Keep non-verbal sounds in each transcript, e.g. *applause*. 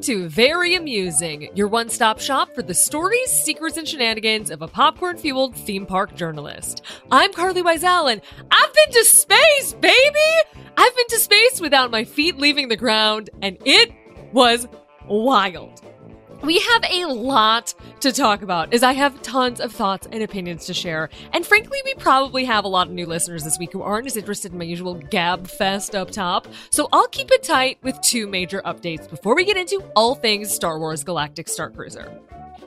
Welcome to Very Amusing, your one stop shop for the stories, secrets, and shenanigans of a popcorn fueled theme park journalist. I'm Carlye Wisel, and I've been to space, baby! I've been to space without my feet leaving the ground, and it was wild. We have a lot to talk about as I have tons of thoughts and opinions to share. And frankly, we probably have a lot of new listeners this week who aren't as interested in my usual gab fest up top. So I'll keep it tight with two major updates before we get into all things Star Wars Galactic Star Cruiser.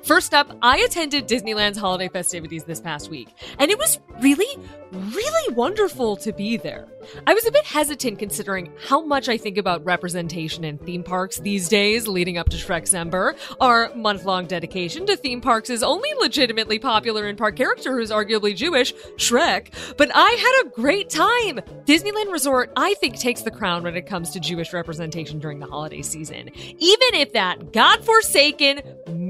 First up, I attended Disneyland's holiday festivities this past week, and it was really, really wonderful to be there. I was a bit hesitant considering how much I think about representation in theme parks these days leading up to Shreksember. Our month long dedication to theme parks is only legitimately popular in park character who's arguably Jewish, Shrek, but I had a great time. Disneyland Resort, I think, takes the crown when it comes to Jewish representation during the holiday season. Even if that godforsaken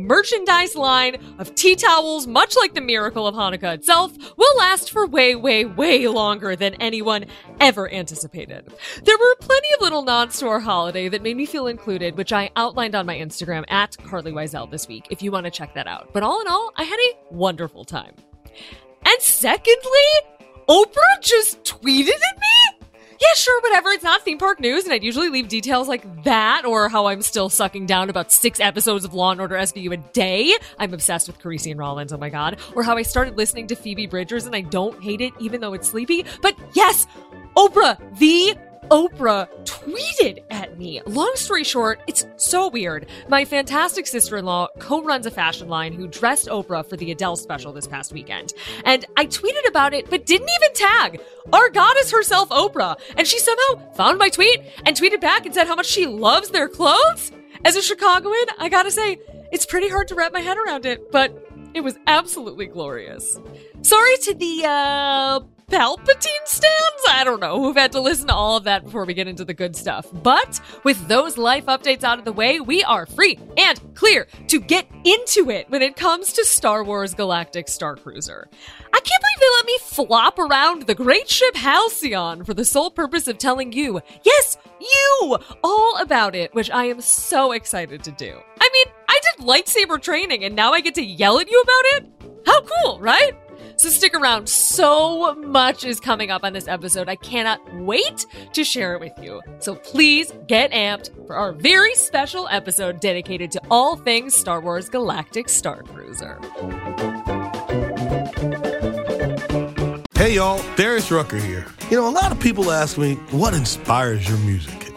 merchandise line of tea towels, much like the miracle of Hanukkah itself, will last for way, way, way longer than anyone ever anticipated. There were plenty of little nods to our holiday that made me feel included, which I outlined on my Instagram at Carlye Wisel this week, if you want to check that out. But all in all, I had a wonderful time. And secondly, Oprah just tweeted at me yeah, sure, whatever. It's not theme park news, and I'd usually leave details like that, or how I'm still sucking down about six episodes of Law and Order SVU a day. I'm obsessed with Carisi and Rollins, oh my god. Or how I started listening to Phoebe Bridgers and I don't hate it, even though it's sleepy. But yes, Oprah, the Oprah tweeted at me. Long story short, it's so weird. My fantastic sister in law co runs a fashion line who dressed Oprah for the Adele special this past weekend. And I tweeted about it, but didn't even tag our goddess herself, Oprah. And she somehow found my tweet and tweeted back and said how much she loves their clothes. As a Chicagoan, I gotta say, it's pretty hard to wrap my head around it, but it was absolutely glorious. Sorry to the uh, Palpatine stands? I don't know We've had to listen to all of that before we get into the good stuff. But with those life updates out of the way, we are free and clear to get into it when it comes to Star Wars Galactic Star Cruiser. I can't believe they let me flop around the great ship Halcyon for the sole purpose of telling you, yes, you, all about it, which I am so excited to do. I mean, I did lightsaber training and now I get to yell at you about it? How cool, right? So stick around. So much is coming up on this episode. I cannot wait to share it with you. So please get amped for our very special episode dedicated to all things Star Wars Galactic Star Cruiser. Hey y'all, Darius Rucker here. You know, a lot of people ask me, what inspires your music?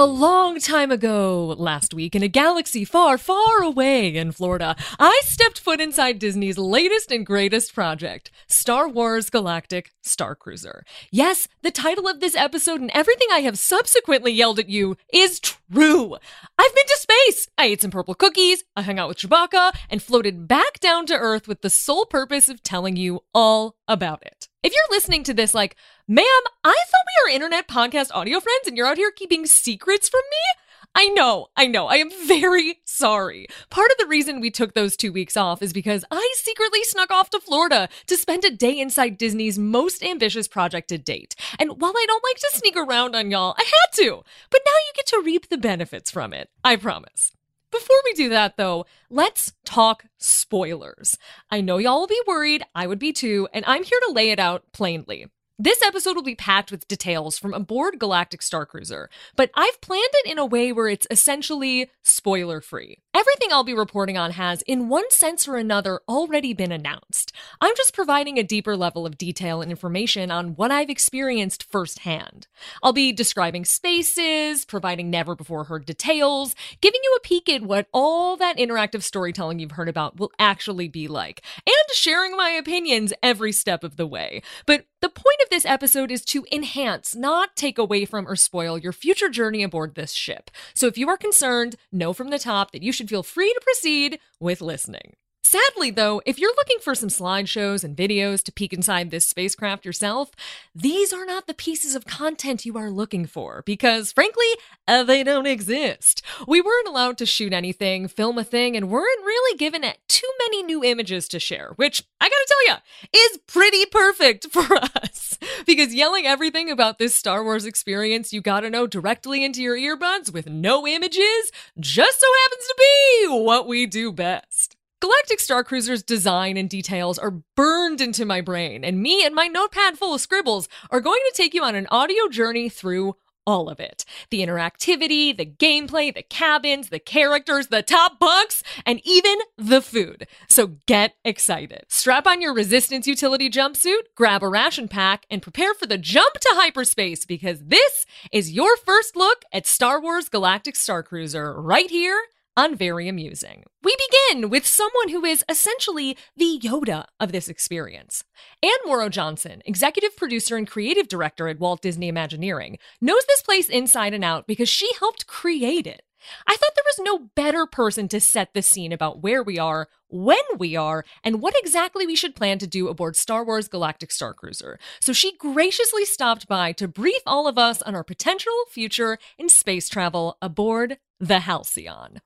A long time ago, last week, in a galaxy far, far away in Florida, I stepped foot inside Disney's latest and greatest project, Star Wars Galactic Star Cruiser. Yes, the title of this episode and everything I have subsequently yelled at you is true. I've been to space. I ate some purple cookies, I hung out with Chewbacca, and floated back down to Earth with the sole purpose of telling you all about it. If you're listening to this like, ma'am, I thought we were internet podcast audio friends and you're out here keeping secrets from me? I know, I know, I am very sorry. Part of the reason we took those two weeks off is because I secretly snuck off to Florida to spend a day inside Disney's most ambitious project to date. And while I don't like to sneak around on y'all, I had to. But now you get to reap the benefits from it. I promise. Before we do that, though, let's talk spoilers. I know y'all will be worried, I would be too, and I'm here to lay it out plainly. This episode will be packed with details from aboard Galactic Star Cruiser, but I've planned it in a way where it's essentially spoiler free. Everything I'll be reporting on has, in one sense or another, already been announced. I'm just providing a deeper level of detail and information on what I've experienced firsthand. I'll be describing spaces, providing never before heard details, giving you a peek at what all that interactive storytelling you've heard about will actually be like, and sharing my opinions every step of the way. But the point of this episode is to enhance, not take away from or spoil your future journey aboard this ship. So if you are concerned, know from the top that you should feel free to proceed with listening. Sadly, though, if you're looking for some slideshows and videos to peek inside this spacecraft yourself, these are not the pieces of content you are looking for because, frankly, uh, they don't exist. We weren't allowed to shoot anything, film a thing, and weren't really given too many new images to share, which I gotta tell you is pretty perfect *laughs* for us because yelling everything about this Star Wars experience you gotta know directly into your earbuds with no images just so happens to be what we do best. Galactic Star Cruiser's design and details are burned into my brain, and me and my notepad full of scribbles are going to take you on an audio journey through all of it the interactivity, the gameplay, the cabins, the characters, the top bunks, and even the food. So get excited. Strap on your resistance utility jumpsuit, grab a ration pack, and prepare for the jump to hyperspace because this is your first look at Star Wars Galactic Star Cruiser right here on Very Amusing. We begin with someone who is essentially the Yoda of this experience. Ann Morrow Johnson, executive producer and creative director at Walt Disney Imagineering, knows this place inside and out because she helped create it. I thought there was no better person to set the scene about where we are, when we are, and what exactly we should plan to do aboard Star Wars Galactic Star Cruiser. So she graciously stopped by to brief all of us on our potential future in space travel aboard the Halcyon.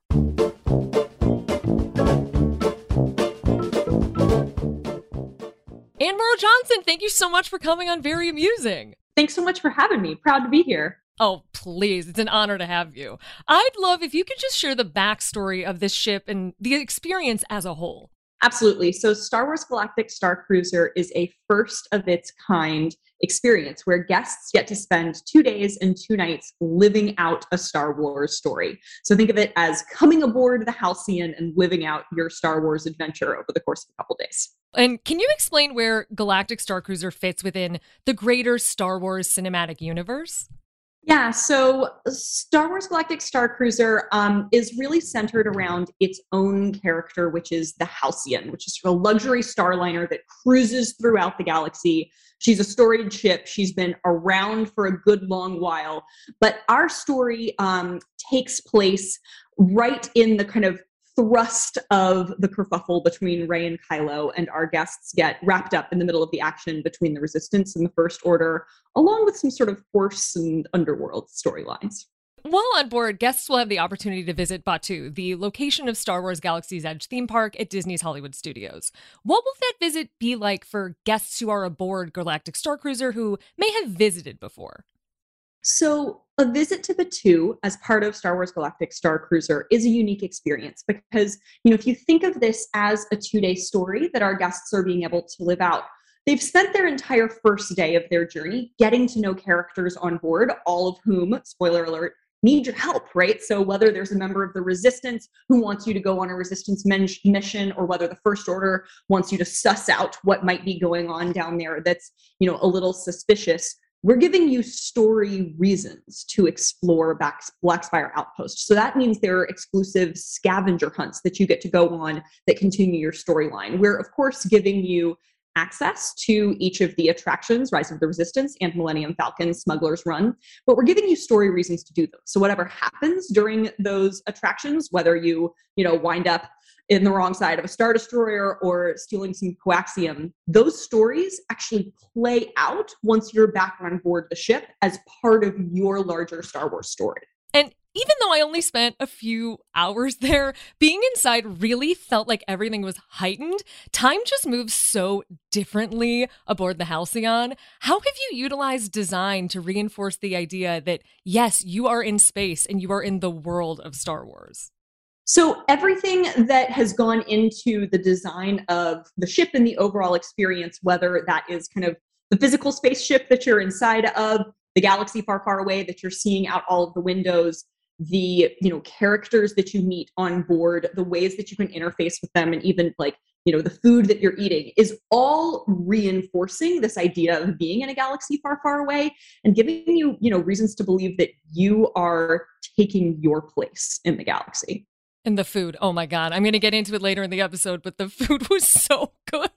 Ann Morrow Johnson, thank you so much for coming on Very Amusing. Thanks so much for having me. Proud to be here. Oh, please. It's an honor to have you. I'd love if you could just share the backstory of this ship and the experience as a whole. Absolutely. So, Star Wars Galactic Star Cruiser is a first of its kind experience where guests get to spend two days and two nights living out a Star Wars story. So, think of it as coming aboard the Halcyon and living out your Star Wars adventure over the course of a couple days. And can you explain where Galactic Star Cruiser fits within the greater Star Wars cinematic universe? Yeah, so Star Wars Galactic Star Cruiser um, is really centered around its own character, which is the Halcyon, which is a luxury starliner that cruises throughout the galaxy. She's a storied ship. She's been around for a good long while. But our story um, takes place right in the kind of thrust of the kerfuffle between Rey and Kylo, and our guests get wrapped up in the middle of the action between the Resistance and the First Order, along with some sort of Force and Underworld storylines. While on board, guests will have the opportunity to visit Batuu, the location of Star Wars Galaxy's Edge theme park at Disney's Hollywood Studios. What will that visit be like for guests who are aboard Galactic Star Cruiser who may have visited before? So, a visit to Batuu as part of Star Wars Galactic Star Cruiser is a unique experience because, you know, if you think of this as a two day story that our guests are being able to live out, they've spent their entire first day of their journey getting to know characters on board, all of whom, spoiler alert, need your help, right? So whether there's a member of the resistance who wants you to go on a resistance men- mission or whether the first order wants you to suss out what might be going on down there that's, you know, a little suspicious, we're giving you story reasons to explore back Blackspire Outpost. So that means there are exclusive scavenger hunts that you get to go on that continue your storyline. We're, of course, giving you access to each of the attractions Rise of the Resistance and Millennium Falcon Smuggler's Run, but we're giving you story reasons to do them. So whatever happens during those attractions, whether you, you know, wind up in the wrong side of a star destroyer or stealing some coaxium those stories actually play out once you're back on board the ship as part of your larger star wars story and even though I only spent a few hours *laughs* there, being inside really felt like everything was heightened. Time just moves so differently aboard the Halcyon. How have you utilized design to reinforce the idea that, yes, you are in space and you are in the world of Star Wars? So everything that has gone into the design of the ship and the overall experience, whether that is kind of the physical spaceship that you're inside of, the galaxy far, far away that you're seeing out all of the windows, the you know characters that you meet on board the ways that you can interface with them and even like you know the food that you're eating is all reinforcing this idea of being in a galaxy far far away and giving you you know reasons to believe that you are taking your place in the galaxy. And the food. Oh my god. I'm going to get into it later in the episode but the *laughs* food was so good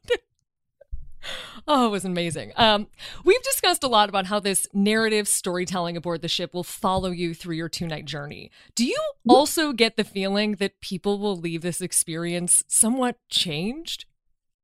Oh, it was amazing. Um, we've discussed a lot about how this narrative storytelling aboard the ship will follow you through your two night journey. Do you also get the feeling that people will leave this experience somewhat changed?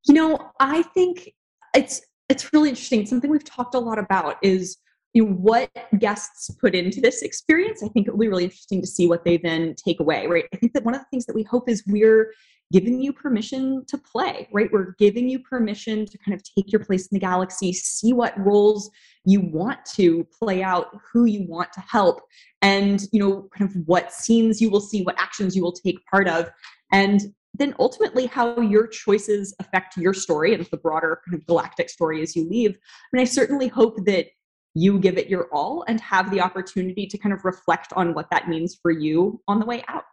You know, I think it's it's really interesting. Something we've talked a lot about is you know, what guests put into this experience. I think it'll be really interesting to see what they then take away. Right. I think that one of the things that we hope is we're giving you permission to play, right? We're giving you permission to kind of take your place in the galaxy, see what roles you want to play out, who you want to help, and you know, kind of what scenes you will see, what actions you will take part of, and then ultimately how your choices affect your story and the broader kind of galactic story as you leave. I mean, I certainly hope that you give it your all and have the opportunity to kind of reflect on what that means for you on the way out.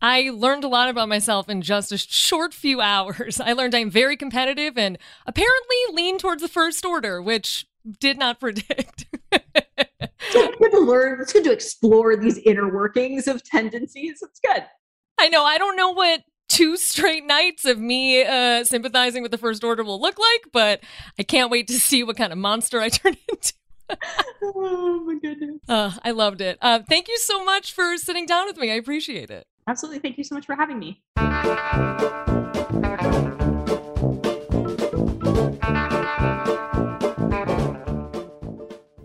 I learned a lot about myself in just a short few hours. *laughs* I learned I'm very competitive and apparently lean towards the first order, which did not *laughs* predict. so it's good to learn. It's good to explore these inner workings of tendencies. It's good. I know. I don't know what two straight nights of me uh, sympathizing with the first order will look like, but I can't wait to *laughs* see what kind of monster I turn into. oh my goodness. Uh, I loved it. Uh, thank you so much for sitting down with me. I appreciate it. Absolutely. Thank you so much for having me.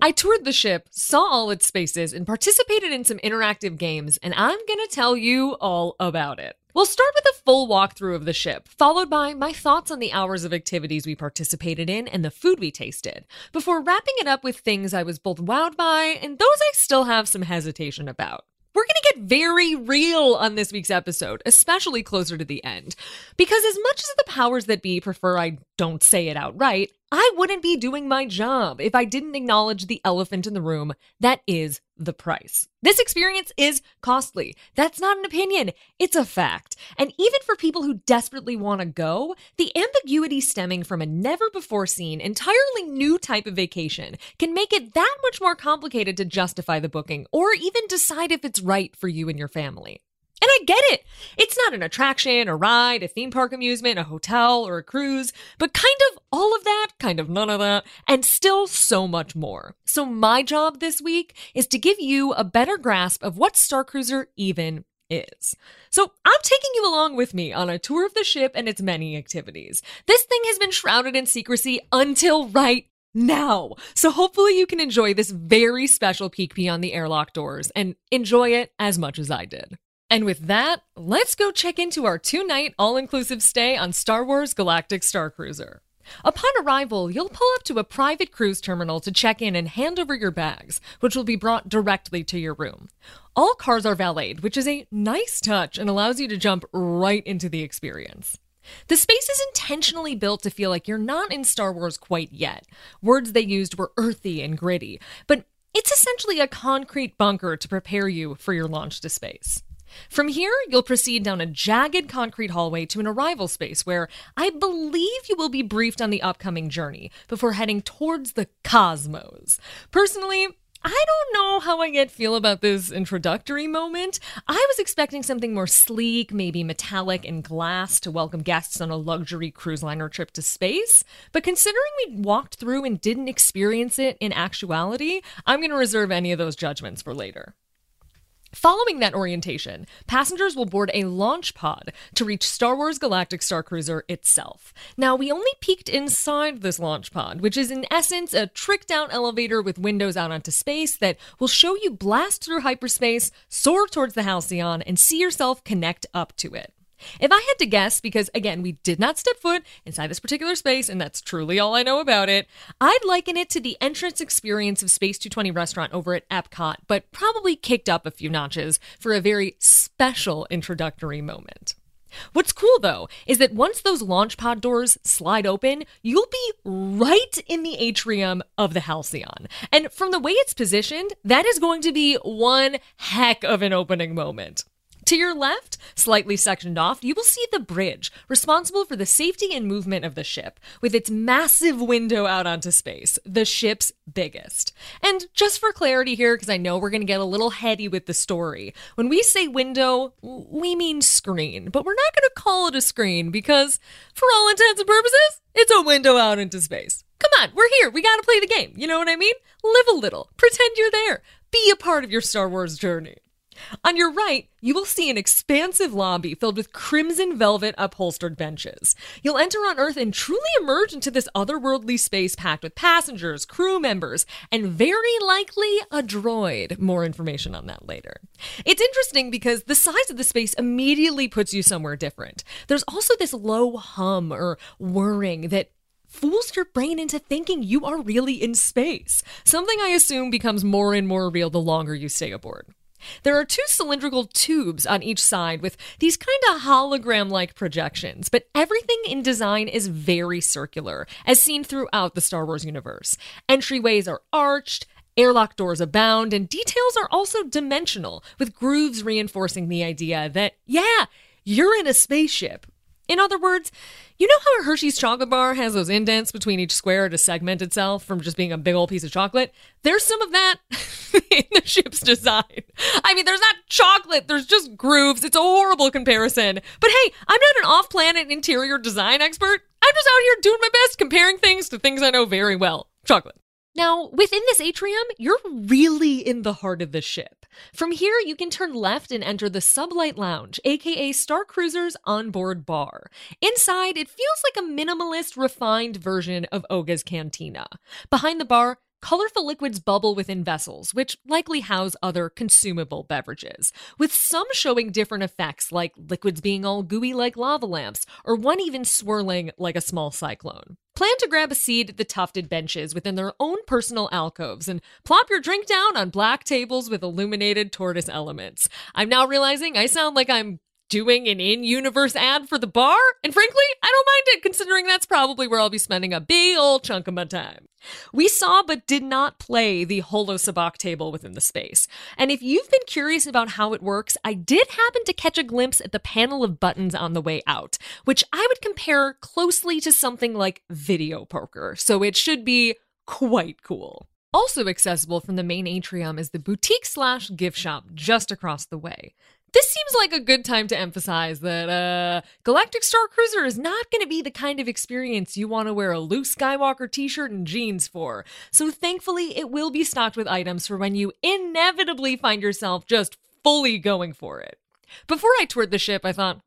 I toured the ship, saw all its spaces, and participated in some interactive games, and I'm gonna tell you all about it. We'll start with a full walkthrough of the ship, followed by my thoughts on the hours of activities we participated in and the food we tasted, before wrapping it up with things I was both wowed by and those I still have some hesitation about. We're going to get very real on this week's episode, especially closer to the end. Because as much as the powers that be prefer I don't say it outright, I wouldn't be doing my job if I didn't acknowledge the elephant in the room that is the price. This experience is costly. That's not an opinion, it's a fact. And even for people who desperately want to go, the ambiguity stemming from a never before seen, entirely new type of vacation can make it that much more complicated to justify the booking or even decide if it's right for you and your family. And I get it. It's not an attraction, a ride, a theme park amusement, a hotel, or a cruise, but kind of all of that, kind of none of that, and still so much more. So, my job this week is to give you a better grasp of what Star Cruiser even is. So, I'm taking you along with me on a tour of the ship and its many activities. This thing has been shrouded in secrecy until right now. So hopefully you can enjoy this very special peek beyond the airlock doors and enjoy it as much as I did. And with that, let's go check into our two night all inclusive stay on Star Wars Galactic Star Cruiser. Upon arrival, you'll pull up to a private cruise terminal to check in and hand over your bags, which will be brought directly to your room. All cars are valeted, which is a nice touch and allows you to jump right into the experience. The space is intentionally built to feel like you're not in Star Wars quite yet. Words they used were earthy and gritty, but it's essentially a concrete bunker to prepare you for your launch to space. From here, you'll proceed down a jagged concrete hallway to an arrival space where I believe you will be briefed on the upcoming journey before heading towards the cosmos. Personally, I don't know how I yet feel about this introductory moment. I was expecting something more sleek, maybe metallic and glass to welcome guests on a luxury cruise liner trip to space. But considering we walked through and didn't experience it in actuality, I'm going to reserve any of those judgments for later. Following that orientation, passengers will board a launch pod to reach Star Wars Galactic Star Cruiser itself. Now, we only peeked inside this launch pod, which is in essence a tricked out elevator with windows out onto space that will show you blast through hyperspace, soar towards the Halcyon, and see yourself connect up to it. If I had to guess, because again, we did not step foot inside this particular space, and that's truly all I know about it, I'd liken it to the entrance experience of Space 220 restaurant over at Epcot, but probably kicked up a few notches for a very special introductory moment. What's cool though is that once those launch pod doors slide open, you'll be right in the atrium of the Halcyon. And from the way it's positioned, that is going to be one heck of an opening moment. To your left, slightly sectioned off, you will see the bridge, responsible for the safety and movement of the ship, with its massive window out onto space, the ship's biggest. And just for clarity here, because I know we're going to get a little heady with the story, when we say window, we mean screen, but we're not going to call it a screen because, for all intents and purposes, it's a window out into space. Come on, we're here. We got to play the game. You know what I mean? Live a little, pretend you're there, be a part of your Star Wars journey. On your right, you will see an expansive lobby filled with crimson velvet upholstered benches. You'll enter on Earth and truly emerge into this otherworldly space packed with passengers, crew members, and very likely a droid. More information on that later. It's interesting because the size of the space immediately puts you somewhere different. There's also this low hum or whirring that fools your brain into thinking you are really in space, something I assume becomes more and more real the longer you stay aboard. There are two cylindrical tubes on each side with these kind of hologram like projections, but everything in design is very circular, as seen throughout the Star Wars universe. Entryways are arched, airlock doors abound, and details are also dimensional, with grooves reinforcing the idea that, yeah, you're in a spaceship. In other words, you know how a Hershey's chocolate bar has those indents between each square to segment itself from just being a big old piece of chocolate? There's some of that *laughs* in the ship's design. I mean, there's not chocolate, there's just grooves. It's a horrible comparison. But hey, I'm not an off planet interior design expert. I'm just out here doing my best comparing things to things I know very well chocolate. Now, within this atrium, you're really in the heart of the ship. From here, you can turn left and enter the Sublight Lounge, aka Star Cruiser's onboard bar. Inside, it feels like a minimalist, refined version of Oga's Cantina. Behind the bar, colorful liquids bubble within vessels, which likely house other consumable beverages, with some showing different effects, like liquids being all gooey like lava lamps, or one even swirling like a small cyclone. Plan to grab a seat at the tufted benches within their own personal alcoves and plop your drink down on black tables with illuminated tortoise elements. I'm now realizing I sound like I'm doing an in universe ad for the bar. And frankly, I don't mind it considering that's probably where I'll be spending a big old chunk of my time. We saw but did not play the Holo Sabacc table within the space. And if you've been curious about how it works, I did happen to catch a glimpse at the panel of buttons on the way out, which I would compare closely to something like video poker. So it should be quite cool. Also accessible from the main atrium is the boutique slash gift shop just across the way. This seems like a good time to emphasize that uh, Galactic Star Cruiser is not going to be the kind of experience you want to wear a Luke Skywalker t shirt and jeans for. So thankfully, it will be stocked with items for when you inevitably find yourself just fully going for it. Before I toured the ship, I thought,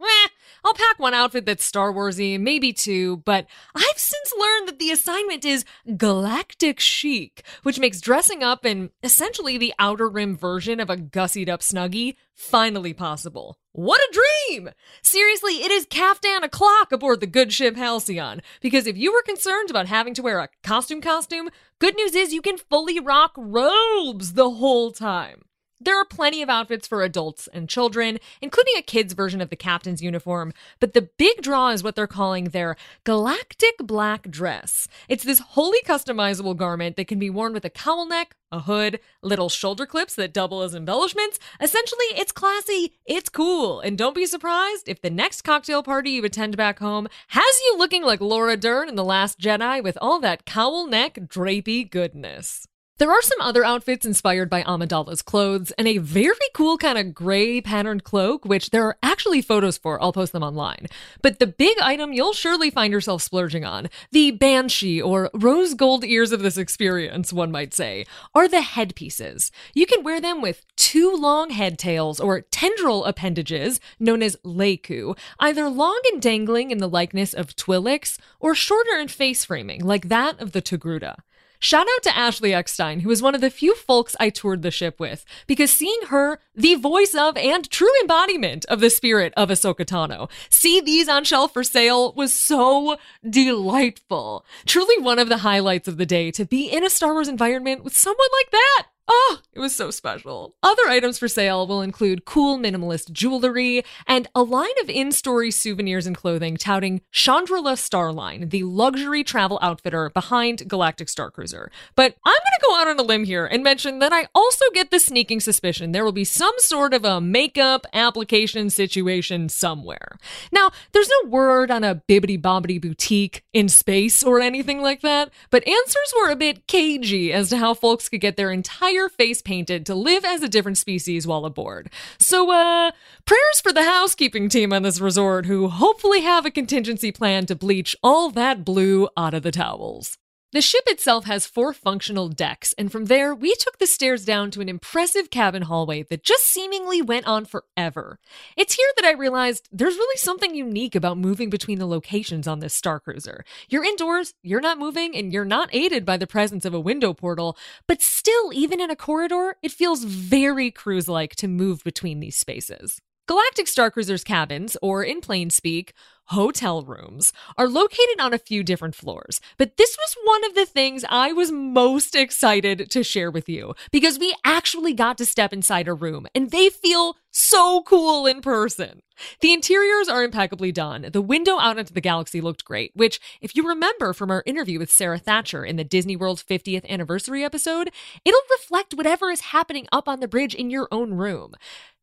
I'll pack one outfit that's Star Warsy, maybe two, but I've since learned that the assignment is galactic chic, which makes dressing up in essentially the outer rim version of a gussied up snuggie finally possible. What a dream! Seriously, it is caftan o'clock aboard the good ship Halcyon, because if you were concerned about having to wear a costume costume, good news is you can fully rock robes the whole time. There are plenty of outfits for adults and children, including a kid's version of the captain's uniform, but the big draw is what they're calling their galactic black dress. It's this wholly customizable garment that can be worn with a cowl neck, a hood, little shoulder clips that double as embellishments. Essentially, it's classy, it's cool, and don't be surprised if the next cocktail party you attend back home has you looking like Laura Dern in The Last Jedi with all that cowl neck drapey goodness. There are some other outfits inspired by Amidala's clothes and a very cool kind of gray patterned cloak, which there are actually photos for. I'll post them online. But the big item you'll surely find yourself splurging on, the banshee or rose gold ears of this experience, one might say, are the headpieces. You can wear them with two long head tails or tendril appendages known as lekku, either long and dangling in the likeness of Twi'leks or shorter in face framing like that of the Togruta. Shout out to Ashley Eckstein, who is one of the few folks I toured the ship with, because seeing her, the voice of and true embodiment of the spirit of Ahsoka Tano, see these on shelf for sale was so delightful. Truly one of the highlights of the day to be in a Star Wars environment with someone like that. Oh, it was so special. Other items for sale will include cool minimalist jewelry and a line of in story souvenirs and clothing touting Chandrila Starline, the luxury travel outfitter behind Galactic Star Cruiser. But I'm going to go out on a limb here and mention that I also get the sneaking suspicion there will be some sort of a makeup application situation somewhere. Now, there's no word on a bibbity bobbity boutique in space or anything like that, but answers were a bit cagey as to how folks could get their entire face painted to live as a different species while aboard. So, uh, prayers for the housekeeping team on this resort who hopefully have a contingency plan to bleach all that blue out of the towels. The ship itself has four functional decks, and from there, we took the stairs down to an impressive cabin hallway that just seemingly went on forever. It's here that I realized there's really something unique about moving between the locations on this Star Cruiser. You're indoors, you're not moving, and you're not aided by the presence of a window portal, but still, even in a corridor, it feels very cruise like to move between these spaces. Galactic Star Cruiser's cabins, or in plain speak, hotel rooms are located on a few different floors. But this was one of the things I was most excited to share with you because we actually got to step inside a room and they feel so cool in person. The interiors are impeccably done. The window out into the galaxy looked great, which, if you remember from our interview with Sarah Thatcher in the Disney World 50th anniversary episode, it'll reflect whatever is happening up on the bridge in your own room.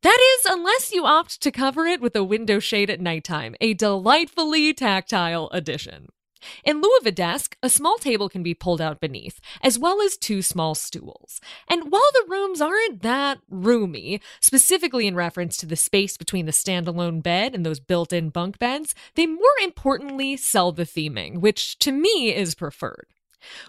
That is, unless you opt to cover it with a window shade at nighttime, a delightfully tactile addition. In lieu of a desk, a small table can be pulled out beneath, as well as two small stools. And while the rooms aren't that roomy, specifically in reference to the space between the standalone bed and those built in bunk beds, they more importantly sell the theming, which to me is preferred.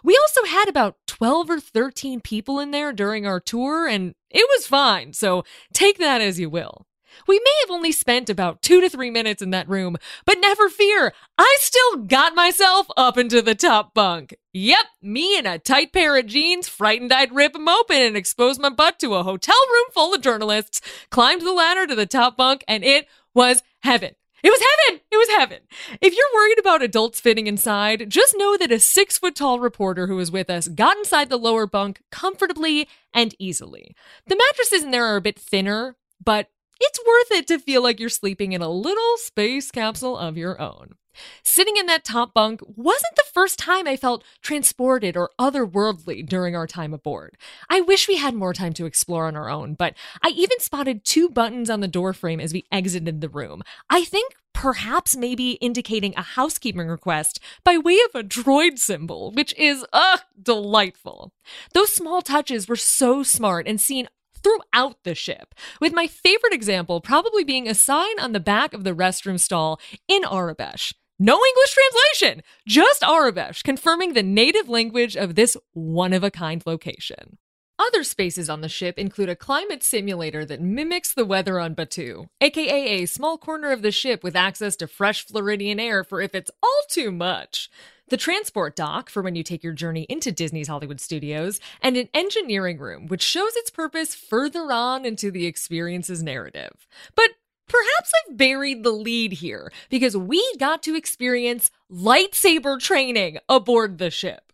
We also had about 12 or 13 people in there during our tour, and it was fine, so take that as you will. We may have only spent about two to three minutes in that room, but never fear, I still got myself up into the top bunk. Yep, me in a tight pair of jeans, frightened I'd rip them open and expose my butt to a hotel room full of journalists, climbed the ladder to the top bunk, and it was heaven. It was heaven! It was heaven. If you're worried about adults fitting inside, just know that a six foot tall reporter who was with us got inside the lower bunk comfortably and easily. The mattresses in there are a bit thinner, but it's worth it to feel like you're sleeping in a little space capsule of your own. Sitting in that top bunk wasn't the first time I felt transported or otherworldly during our time aboard. I wish we had more time to explore on our own, but I even spotted two buttons on the doorframe as we exited the room. I think perhaps maybe indicating a housekeeping request by way of a droid symbol, which is, ugh, delightful. Those small touches were so smart and seen throughout the ship, with my favorite example probably being a sign on the back of the restroom stall in Aurebesh. No English translation, just Aurebesh, confirming the native language of this one of a kind location. Other spaces on the ship include a climate simulator that mimics the weather on Batuu, aka a small corner of the ship with access to fresh Floridian air for if it's all too much. The transport dock for when you take your journey into Disney's Hollywood Studios, and an engineering room, which shows its purpose further on into the experience's narrative. But Perhaps I've buried the lead here because we got to experience lightsaber training aboard the ship.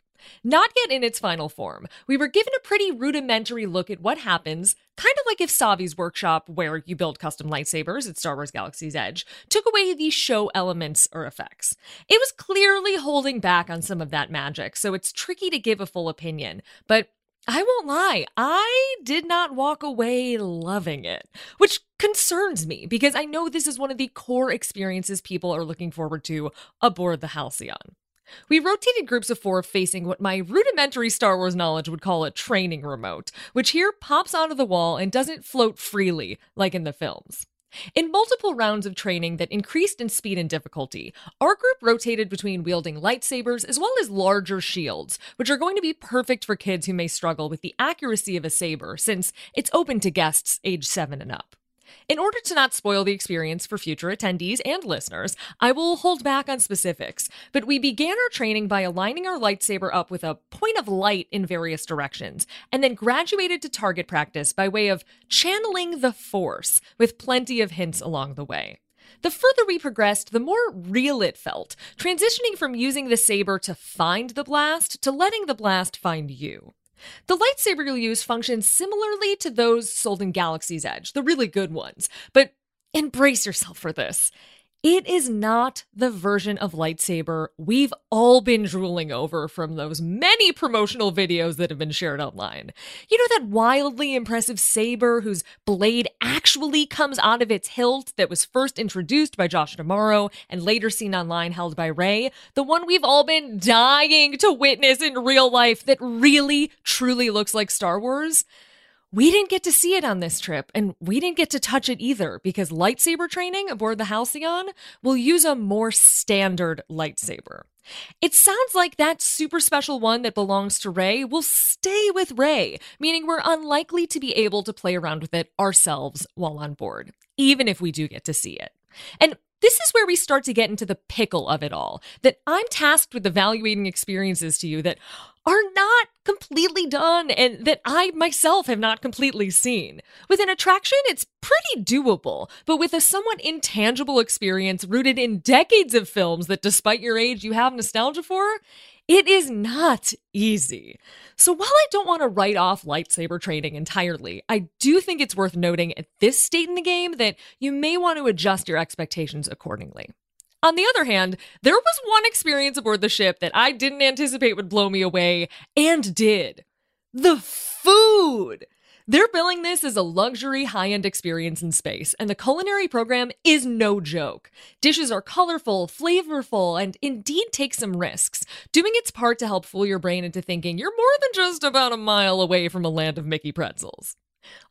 Not yet in its final form, we were given a pretty rudimentary look at what happens, kind of like if Savi's workshop, where you build custom lightsabers at Star Wars Galaxy's Edge, took away the show elements or effects. It was clearly holding back on some of that magic, so it's tricky to give a full opinion, but I won't lie, I did not walk away loving it, which concerns me because I know this is one of the core experiences people are looking forward to aboard the Halcyon. We rotated groups of four facing what my rudimentary Star Wars knowledge would call a training remote, which here pops onto the wall and doesn't float freely like in the films. In multiple rounds of training that increased in speed and difficulty, our group rotated between wielding lightsabers as well as larger shields, which are going to be perfect for kids who may struggle with the accuracy of a saber, since it's open to guests age 7 and up. In order to not spoil the experience for future attendees and listeners, I will hold back on specifics, but we began our training by aligning our lightsaber up with a point of light in various directions, and then graduated to target practice by way of channeling the Force, with plenty of hints along the way. The further we progressed, the more real it felt, transitioning from using the saber to find the blast to letting the blast find you. The lightsaber you'll use functions similarly to those sold in Galaxy's Edge, the really good ones. But embrace yourself for this. It is not the version of lightsaber we've all been drooling over from those many promotional videos that have been shared online. You know that wildly impressive saber whose blade actually comes out of its hilt that was first introduced by Josh D'Amaro and later seen online held by Rey? The one we've all been dying to witness in real life that really, truly looks like Star Wars? We didn't get to see it on this trip, and we didn't get to touch it either because lightsaber training aboard the Halcyon will use a more standard lightsaber. It sounds like that super special one that belongs to Rey will stay with Rey, meaning we're unlikely to be able to play around with it ourselves while on board, even if we do get to see it. And this is where we start to get into the pickle of it all. That I'm tasked with evaluating experiences to you that are not completely done and that I myself have not completely seen. With an attraction, it's pretty doable, but with a somewhat intangible experience rooted in decades of films that, despite your age, you have nostalgia for, it is not easy. So while I don't want to write off lightsaber training entirely, I do think it's worth noting at this state in the game that you may want to adjust your expectations accordingly. On the other hand, there was one experience aboard the ship that I didn't anticipate would blow me away, and did. The food! They're billing this as a luxury high end experience in space, and the culinary program is no joke. Dishes are colorful, flavorful, and indeed take some risks, doing its part to help fool your brain into thinking you're more than just about a mile away from a land of Mickey pretzels.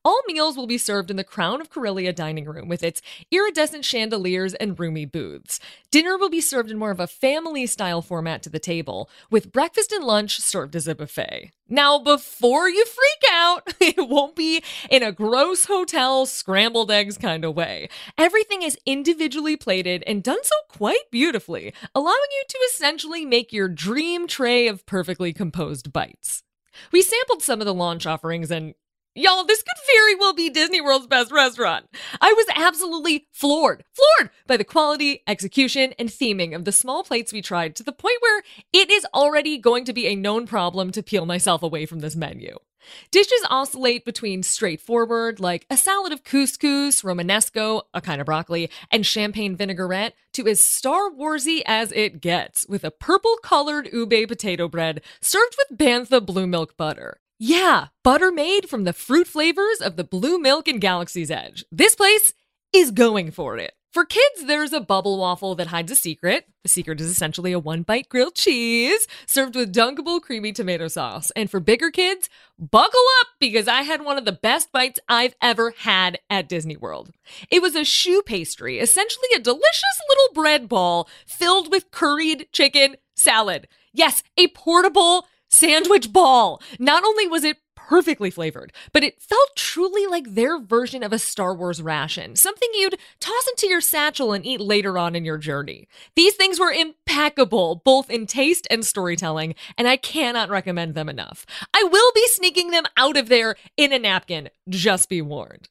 All meals will be served in the Crown of Corellia dining room with its iridescent chandeliers and roomy booths. Dinner will be served in more of a family style format to the table, with breakfast and lunch served as a buffet. Now, before you freak out, *laughs* it won't be in a gross hotel scrambled eggs kind of way. Everything is individually plated and done so quite beautifully, allowing you to essentially make your dream tray of perfectly composed bites. We sampled some of the launch offerings, and Y'all, this could very well be Disney World's best restaurant. I was absolutely floored, floored by the quality, execution, and theming of the small plates we tried to the point where it is already going to be a known problem to peel myself away from this menu. Dishes oscillate between straightforward, like a salad of couscous, romanesco, a kind of broccoli, and champagne vinaigrette, to as Star Warsy as it gets, with a purple colored ube potato bread served with bantha blue milk butter. Yeah, butter made from the fruit flavors of the blue milk in Galaxy's Edge. This place is going for it. For kids, there's a bubble waffle that hides a secret. The secret is essentially a one bite grilled cheese served with dunkable creamy tomato sauce. And for bigger kids, buckle up because I had one of the best bites I've ever had at Disney World. It was a choux pastry, essentially a delicious little bread ball filled with curried chicken salad. Yes, a portable sandwich ball. Not only was it perfectly flavored, but it felt truly like their version of a Star Wars ration, something you'd toss into your satchel and eat later on in your journey. These things were impeccable, both in taste and storytelling, and I cannot recommend them enough. I will be sneaking them out of there in a napkin, just be warned.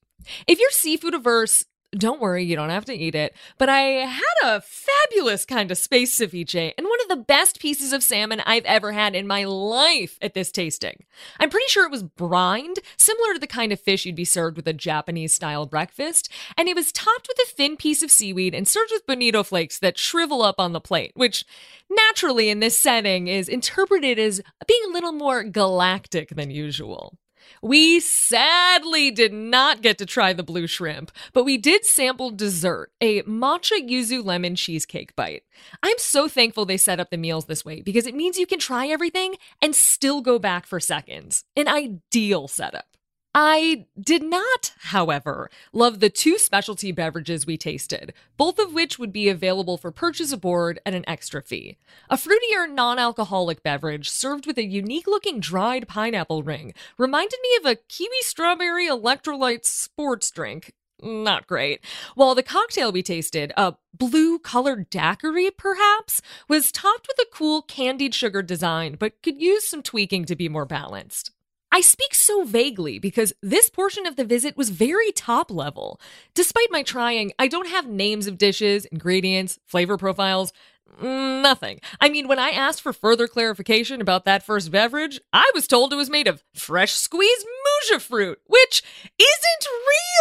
If you're seafood averse, don't worry, you don't have to eat it. But I had a fabulous kind of space ceviche and one of the best pieces of salmon I've ever had in my life at this tasting. I'm pretty sure it was brined, similar to the kind of fish you'd be served with a Japanese style breakfast, and it was topped with a thin piece of seaweed and served with bonito flakes that shrivel up on the plate, which naturally in this setting is interpreted as being a little more galactic than usual. We sadly did not get to try the blue shrimp, but we did sample dessert, a matcha yuzu lemon cheesecake bite. I'm so thankful they set up the meals this way because it means you can try everything and still go back for seconds. An ideal setup. I did not, however, love the two specialty beverages we tasted, both of which would be available for purchase aboard at an extra fee. A fruitier non alcoholic beverage served with a unique looking dried pineapple ring reminded me of a kiwi strawberry electrolyte sports drink. Not great. While the cocktail we tasted, a blue colored daiquiri perhaps, was topped with a cool candied sugar design, but could use some tweaking to be more balanced. I speak so vaguely because this portion of the visit was very top level. Despite my trying, I don't have names of dishes, ingredients, flavor profiles, Nothing. I mean, when I asked for further clarification about that first beverage, I was told it was made of fresh squeezed muja fruit, which isn't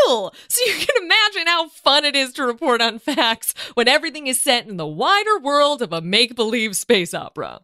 real. So you can imagine how fun it is to report on facts when everything is set in the wider world of a make believe space opera.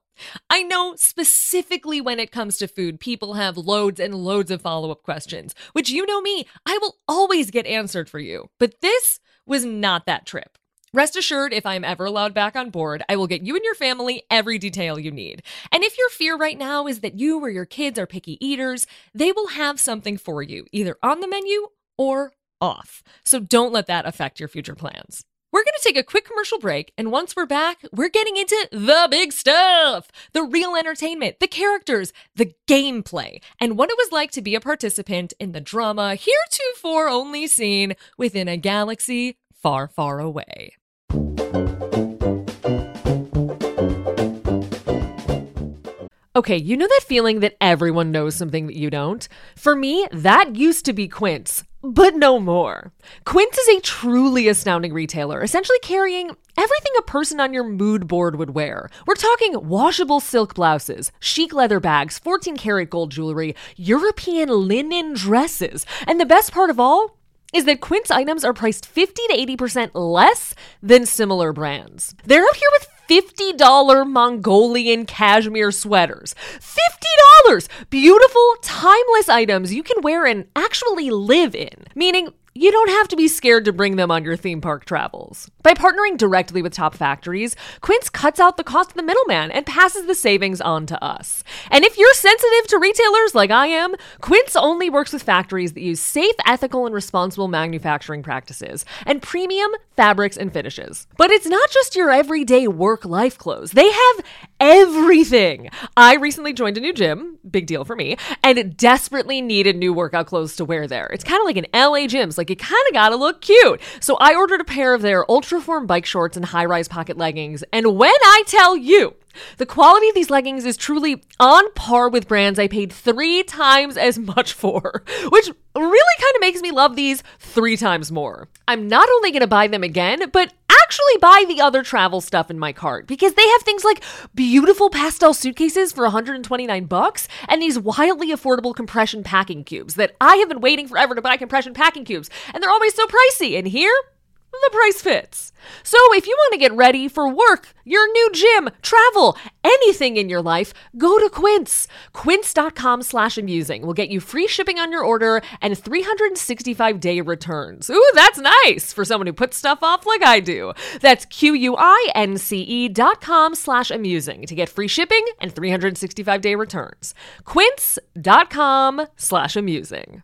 I know specifically when it comes to food, people have loads and loads of follow up questions, which you know me, I will always get answered for you. But this was not that trip. Rest assured, if I'm ever allowed back on board, I will get you and your family every detail you need. And if your fear right now is that you or your kids are picky eaters, they will have something for you, either on the menu or off. So don't let that affect your future plans. We're going to take a quick commercial break, and once we're back, we're getting into the big stuff the real entertainment, the characters, the gameplay, and what it was like to be a participant in the drama heretofore only seen within a galaxy far, far away. Okay, you know that feeling that everyone knows something that you don't? For me, that used to be Quince, but no more. Quince is a truly astounding retailer, essentially carrying everything a person on your mood board would wear. We're talking washable silk blouses, chic leather bags, 14 karat gold jewelry, European linen dresses, and the best part of all, is that Quince items are priced 50 to 80% less than similar brands. They're up here with $50 Mongolian cashmere sweaters. $50! Beautiful, timeless items you can wear and actually live in. Meaning, you don't have to be scared to bring them on your theme park travels. By partnering directly with top factories, Quince cuts out the cost of the middleman and passes the savings on to us. And if you're sensitive to retailers like I am, Quince only works with factories that use safe, ethical, and responsible manufacturing practices and premium fabrics and finishes. But it's not just your everyday work life clothes, they have everything. I recently joined a new gym, big deal for me, and desperately needed new workout clothes to wear there. It's kind of like an LA gyms, like you kind of gotta look cute. So I ordered a pair of their Ultraform bike shorts and high rise pocket leggings. And when I tell you, the quality of these leggings is truly on par with brands I paid three times as much for, *laughs* which really kind of makes me love these three times more. I'm not only going to buy them again, but actually buy the other travel stuff in my cart because they have things like beautiful pastel suitcases for 129 bucks and these wildly affordable compression packing cubes that I have been waiting forever to buy compression packing cubes and they're always so pricey. And here, the price fits. So if you want to get ready for work, your new gym, travel, anything in your life, go to Quince. Quince.com slash amusing will get you free shipping on your order and 365 day returns. Ooh, that's nice for someone who puts stuff off like I do. That's Q-U-I-N-C-E dot com slash amusing to get free shipping and 365 day returns. Quince.com slash amusing.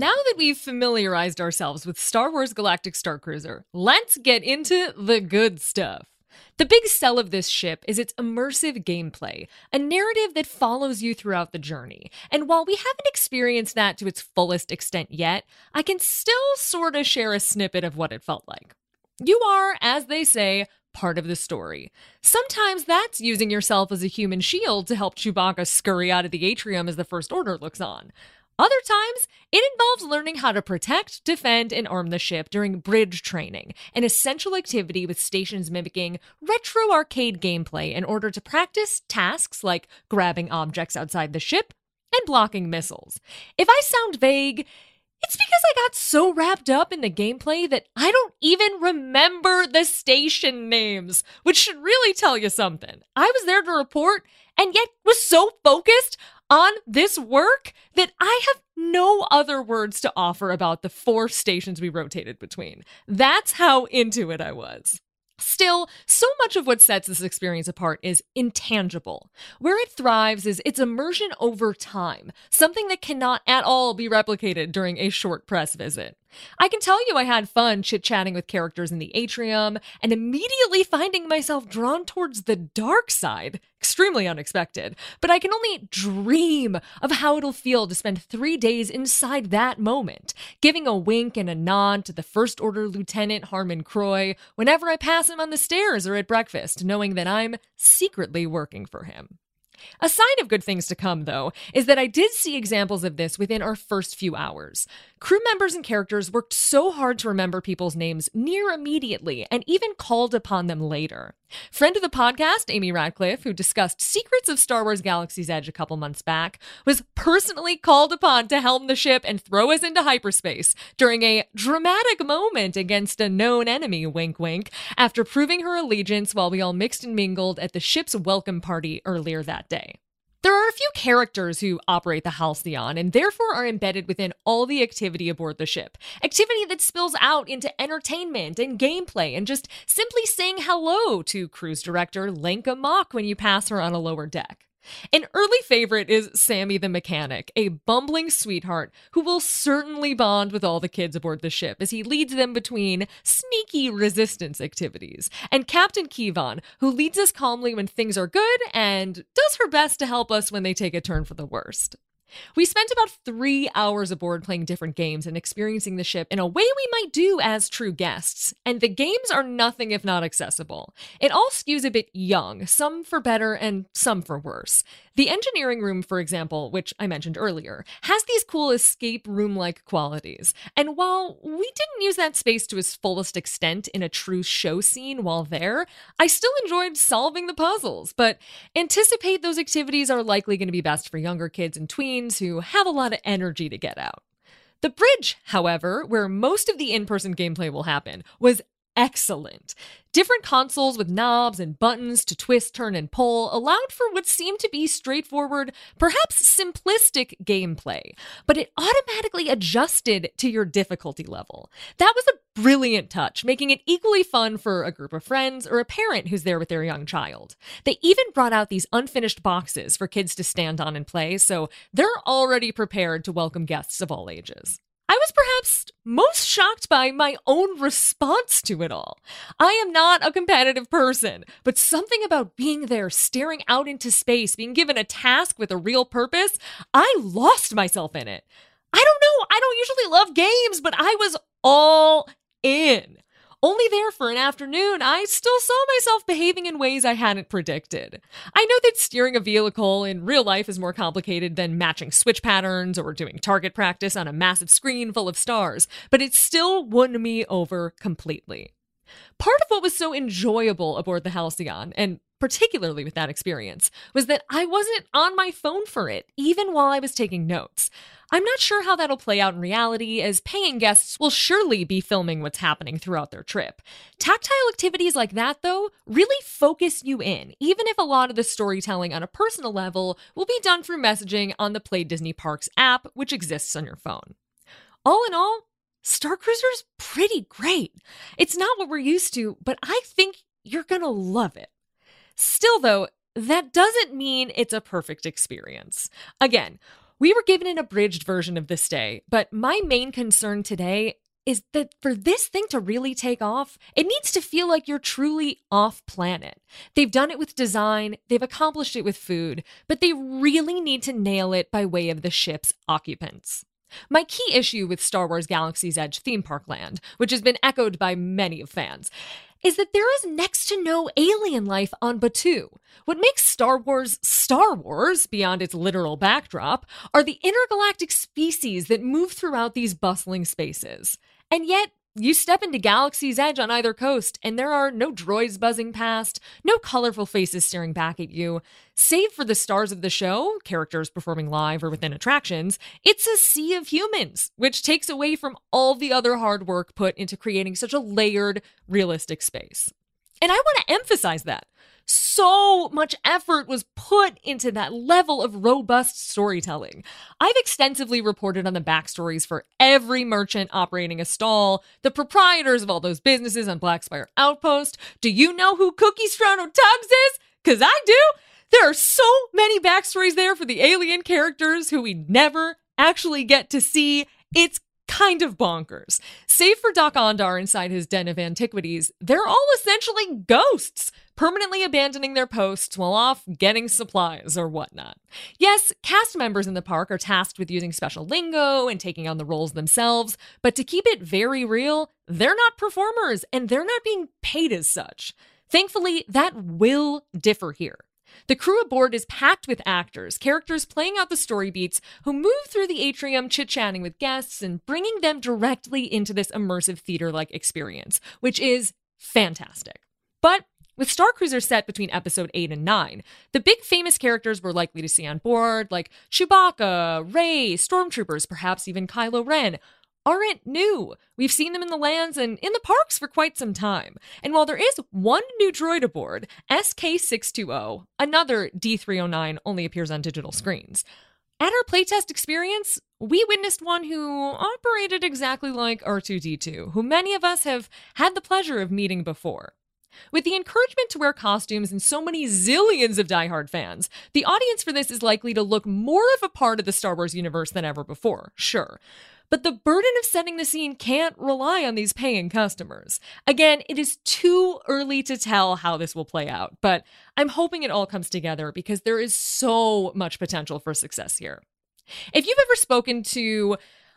Now that we've familiarized ourselves with Star Wars Galactic Starcruiser, let's get into the good stuff. The big sell of this ship is its immersive gameplay, a narrative that follows you throughout the journey. And while we haven't experienced that to its fullest extent yet, I can still sort of share a snippet of what it felt like. You are, as they say, part of the story. Sometimes that's using yourself as a human shield to help Chewbacca scurry out of the atrium as the First Order looks on. Other times, it involves learning how to protect, defend, and arm the ship during bridge training, an essential activity with stations mimicking retro arcade gameplay in order to practice tasks like grabbing objects outside the ship and blocking missiles. If I sound vague, It's because I got so wrapped up in the gameplay that I don't even remember the station names, which should really tell you something. I was there to report and yet was so focused on this work that I have no other words to offer about the four stations we rotated between. That's how into it I was. Still, so much of what sets this experience apart is intangible. Where it thrives is its immersion over time, something that cannot at all be replicated during a short press visit. I can tell you I had fun chit chatting with characters in the atrium and immediately finding myself drawn towards the dark side. Extremely unexpected, but I can only dream of how it'll feel to spend three days inside that moment, giving a wink and a nod to the First Order Lieutenant Harmon Croy whenever I pass him on the stairs or at breakfast, knowing that I'm secretly working for him. A sign of good things to come, though, is that I did see examples of this within our first few hours. Crew members and characters worked so hard to remember people's names near immediately and even called upon them later. Friend of the podcast, Amy Ratcliffe, who discussed secrets of Star Wars Galaxy's Edge a couple months back, was personally called upon to helm the ship and throw us into hyperspace during a dramatic moment against a known enemy, wink wink, after proving her allegiance while we all mixed and mingled at the ship's welcome party earlier that day. There are a few characters who operate the Halcyon and therefore are embedded within all the activity aboard the ship. Activity that spills out into entertainment and gameplay and just simply saying hello to cruise director Lenka Mok when you pass her on a lower deck. An early favorite is Sammie the mechanic, a bumbling sweetheart who will certainly bond with all the kids aboard the ship as he leads them between sneaky resistance activities, and Captain Keevan, who leads us calmly when things are good and does her best to help us when they take a turn for the worst. We spent about three hours aboard playing different games and experiencing the ship in a way we might do as true guests, and the games are nothing if not accessible. It all skews a bit young, some for better and some for worse. The engineering room, for example, which I mentioned earlier, has these cool escape room like qualities. And while we didn't use that space to its fullest extent in a true show scene while there, I still enjoyed solving the puzzles. But anticipate those activities are likely going to be best for younger kids and tweens who have a lot of energy to get out. The bridge, however, where most of the in person gameplay will happen, was excellent. Different consoles with knobs and buttons to twist, turn, and pull allowed for what seemed to be straightforward, perhaps simplistic gameplay, but it automatically adjusted to your difficulty level. That was a brilliant touch, making it equally fun for a group of friends or a parent who's there with their young child. They even brought out these unfinished boxes for kids to stand on and play, so they're already prepared to welcome guests of all ages. I was perhaps most shocked by my own response to it all. I am not a competitive person, but something about being there, staring out into space, being given a task with a real purpose, I lost myself in it. I don't know, I don't usually love games, but I was all in. Only there for an afternoon, I still saw myself behaving in ways I hadn't predicted. I know that steering a vehicle in real life is more complicated than matching switch patterns or doing target practice on a massive screen full of stars, but it still won me over completely. Part of what was so enjoyable aboard the Halcyon, and particularly with that experience, was that I wasn't on my phone for it, even while I was taking notes. I'm not sure how that'll play out in reality, as paying guests will surely be filming what's happening throughout their trip. Tactile activities like that, though, really focus you in, even if a lot of the storytelling on a personal level will be done through messaging on the Play Disney Parks app, which exists on your phone. All in all, Starcruiser's pretty great. It's not what we're used to, but I think you're gonna love it. Still, though, that doesn't mean it's a perfect experience. Again, we were given an abridged version of this day, but my main concern today is that for this thing to really take off, it needs to feel like you're truly off planet. They've done it with design, they've accomplished it with food, but they really need to nail it by way of the ship's occupants. My key issue with Star Wars Galaxy's Edge theme park land, which has been echoed by many of fans, is that there is next to no alien life on Batuu. What makes Star Wars Star Wars, beyond its literal backdrop, are the intergalactic species that move throughout these bustling spaces. And yet, You step into Galaxy's Edge on either coast, and there are no droids buzzing past, no colorful faces staring back at you. Save for the stars of the show, characters performing live or within attractions, it's a sea of humans, which takes away from all the other hard work put into creating such a layered, realistic space. And I want to emphasize that so much effort was put into that level of robust storytelling. I've extensively reported on the backstories for every merchant operating a stall, the proprietors of all those businesses on Blackspire Outpost. Do you know who Cookie Strono Tuggs is? Because I do. There are so many backstories there for the alien characters who we never actually get to see. It's kind of bonkers. Save for Dok-Ondar inside his den of antiquities, they're all essentially ghosts, permanently abandoning their posts while off getting supplies or whatnot. Yes, cast members in the park are tasked with using special lingo and taking on the roles themselves, but to keep it very real, they're not performers and they're not being paid as such. Thankfully, that will differ here. The crew aboard is packed with actors, characters playing out the story beats, who move through the atrium chit chatting with guests and bringing them directly into this immersive theater like experience, which is fantastic. But with Starcruiser set between episode 8 and 9, the big famous characters we're likely to see on board, like Chewbacca, Rey, Stormtroopers, perhaps even Kylo Ren, aren't new. We've seen them in the lands and in the parks for quite some time. And while there is one new droid aboard, SK620, another D3-O9 only appears on digital screens. At our playtest experience, we witnessed one who operated exactly like R2D2, who many of us have had the pleasure of meeting before. With the encouragement to wear costumes and so many zillions of diehard fans, the audience for this is likely to look more of a part of the Star Wars universe than ever before, sure. But the burden of setting the scene can't rely on these paying customers. Again, it is too early to tell how this will play out, but I'm hoping it all comes together because there is so much potential for success here. If you've ever spoken to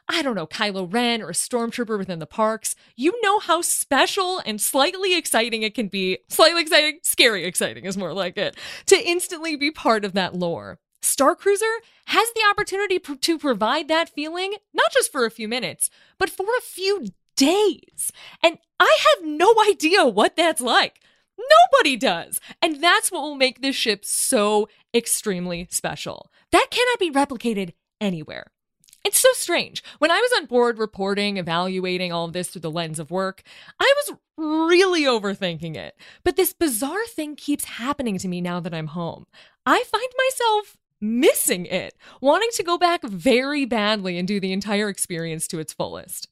I don't know, Kylo Ren or a stormtrooper within the parks, you know how special and slightly exciting it can be. Slightly exciting, scary exciting is more like it, to instantly be part of that lore. Starcruiser has the opportunity pr- to provide that feeling, not just for a few minutes, but for a few days. And I have no idea what that's like. Nobody does. And that's what will make this ship so extremely special. That cannot be replicated anywhere. It's so strange. When I was on board reporting, evaluating all of this through the lens of work, I was really overthinking it. But this bizarre thing keeps happening to me now that I'm home. I find myself missing it, wanting to go back very badly and do the entire experience to its fullest.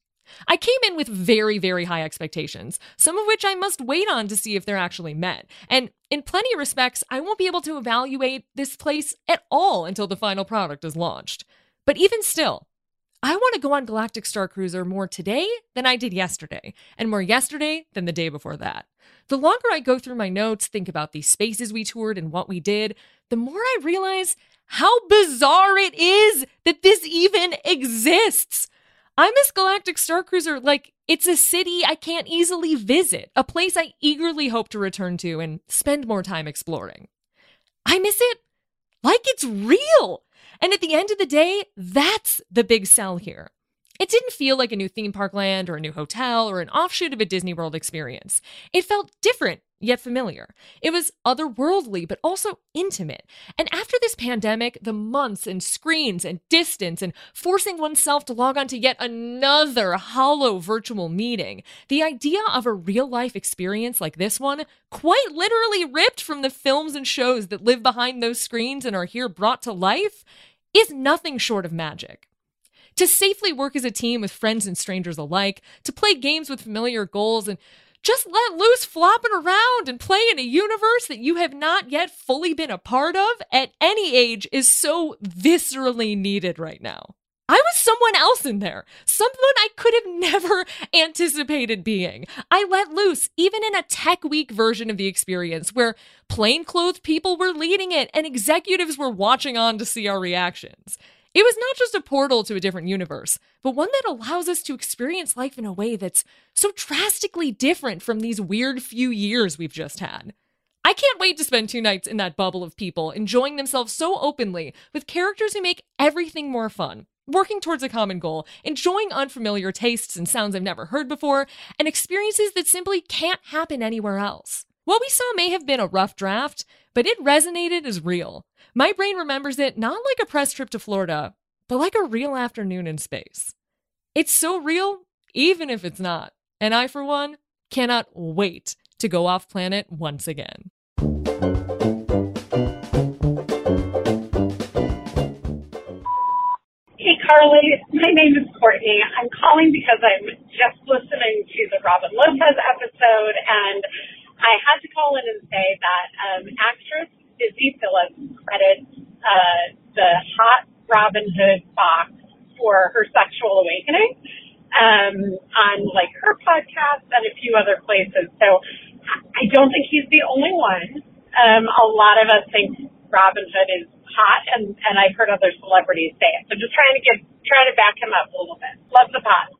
I came in with very, very high expectations, some of which I must wait on to see if they're actually met. And in plenty of respects, I won't be able to evaluate this place at all until the final product is launched. But even still, I want to go on Galactic Starcruiser more today than I did yesterday, and more yesterday than the day before that. The longer I go through my notes, think about the spaces we toured and what we did, the more I realize how bizarre it is that this even exists. I miss Galactic Starcruiser like it's a city I can't easily visit, a place I eagerly hope to return to and spend more time exploring. I miss it like it's real. And at the end of the day, that's the big sell here. It didn't feel like a new theme park land or a new hotel or an offshoot of a Disney World experience. It felt different yet familiar. It was otherworldly, but also intimate. And after this pandemic, the months and screens and distance and forcing oneself to log on to yet another hollow virtual meeting, the idea of a real life experience like this one, quite literally ripped from the films and shows that live behind those screens and are here brought to life, is nothing short of magic. To safely work as a team with friends and strangers alike, to play games with familiar goals, and just let loose flopping around and play in a universe that you have not yet fully been a part of at any age is so viscerally needed right now. I was someone else in there, someone I could have never *laughs* anticipated being. I let loose, even in a tech week version of the experience where plainclothed people were leading it and executives were watching on to see our reactions. It was not just a portal to a different universe, but one that allows us to experience life in a way that's so drastically different from these weird few years we've just had. I can't wait to spend two nights in that bubble of people, enjoying themselves so openly with characters who make everything more fun. Working towards a common goal, enjoying unfamiliar tastes and sounds I've never heard before, and experiences that simply can't happen anywhere else. What we saw may have been a rough draft, but it resonated as real. My brain remembers it not like a press trip to Florida, but like a real afternoon in space. It's so real, even if it's not. And I, for one, cannot wait to go off planet once again. Carlye. My name is Courtney. I'm calling because I'm just listening to the Robin Lopez episode, and I had to call in and say that um, actress Busy Phillips credits uh, the hot Robin Hood box for her sexual awakening um, on like her podcast and a few other places. So I don't think he's the only one. Um, a lot of us think Robin Hood is hot, and, and I've heard other celebrities say it. So just trying to get trying to back him up a little bit. Love the pot.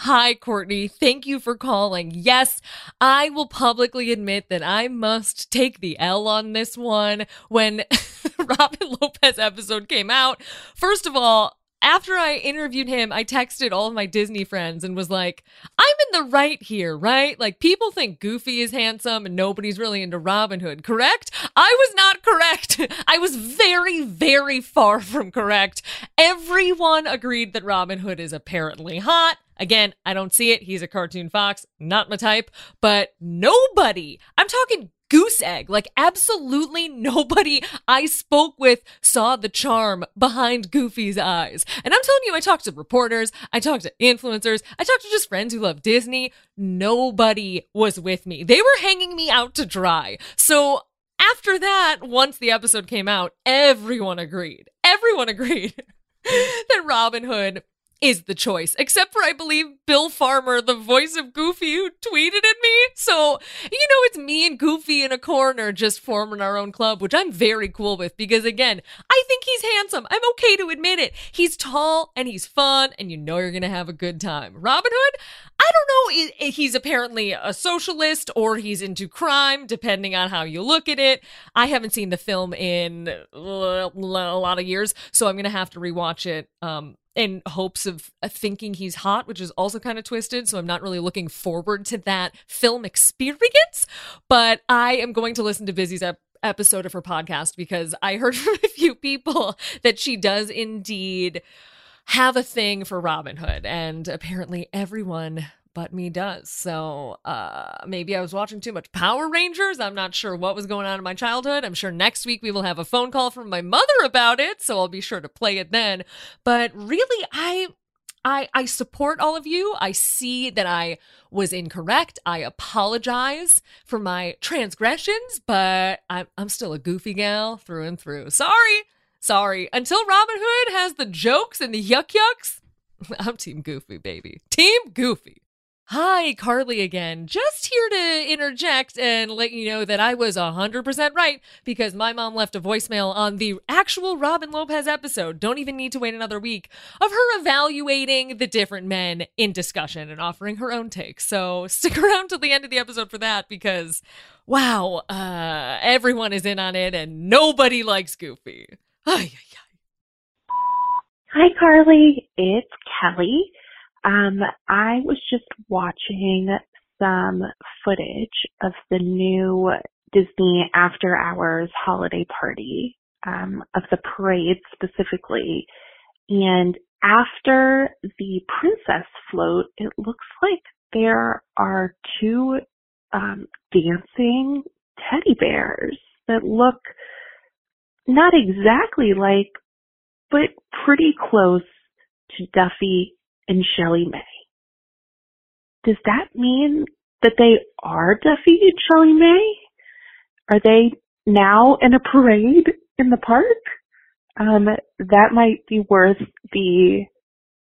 Hi, Courtney. Thank you for calling. Yes, I will publicly admit that I must take the L on this one. When *laughs* Robin Lopez episode came out, first of all, after I interviewed him, I texted all of my Disney friends and was like, I'm in the right here, right? Like, people think Goofy is handsome and nobody's really into Robin Hood, correct? I was not correct. *laughs* I was very, very far from correct. Everyone agreed that Robin Hood is apparently hot. Again, I don't see it. He's a cartoon fox, not my type, but nobody, I'm talking goose egg. Like, absolutely nobody I spoke with saw the charm behind Goofy's eyes. And I'm telling you, I talked to reporters, I talked to influencers, I talked to just friends who love Disney. Nobody was with me. They were hanging me out to dry. So, after that, once the episode came out, everyone agreed. Everyone agreed *laughs* that Robin Hood is the choice, except for I believe Bill Farmer, the voice of Goofy, who tweeted at me. So, you know, it's me and Goofy in a corner just forming our own club, which I'm very cool with because, again, I think he's handsome. I'm okay to admit it. He's tall and he's fun, and you know you're going to have a good time. Robin Hood, I don't know, he's apparently a socialist or he's into crime, depending on how you look at it. I haven't seen the film in a lot of years, so I'm going to have to rewatch it. Um, in hopes of uh, thinking he's hot, which is also kind of twisted. So I'm not really looking forward to that film experience. But I am going to listen to Busy's ep- episode of her podcast because I heard *laughs* from a few people that she does indeed have a thing for Robin Hood. And apparently everyone but me does. So uh, maybe I was watching too much Power Rangers. I'm not sure what was going on in my childhood. I'm sure next week we will have a phone call from my mother about it, so I'll be sure to play it then. But really, I. I, I support all of you. I see that I was incorrect. I apologize for my transgressions, but I'm, I'm still a goofy gal through and through. Sorry. Sorry. Until Robin Hood has the jokes and the yuck yucks, *laughs* I'm Team Goofy, baby. Team Goofy. Hi, Carlye again. Just here to interject and let you know that I was 100% right because my mom left a voicemail on the actual Robin Lopez episode. Don't even need to wait another week of her evaluating the different men in discussion and offering her own take. So stick *laughs* around till the end of the episode for that because, wow, uh, everyone is in on it and nobody likes Goofy. Ay, ay, ay. Hi, Carlye. It's Kelly. Um, I was just watching some footage of the new Disney After Hours holiday party, um, of the parade specifically. And after the princess float, it looks like there are two um, dancing teddy bears that look not exactly like, but pretty close to Duffy and ShellieMay. Does that mean that they are Duffy and ShellieMay? Are they now in a parade in the park? Um, that might be worth the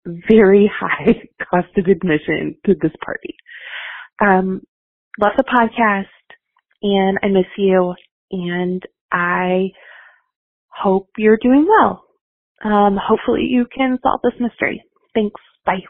very *laughs* high cost of admission to this party. Um, love the podcast and I miss you and I hope you're doing well. Um, hopefully you can solve this mystery. Thanks. Bye.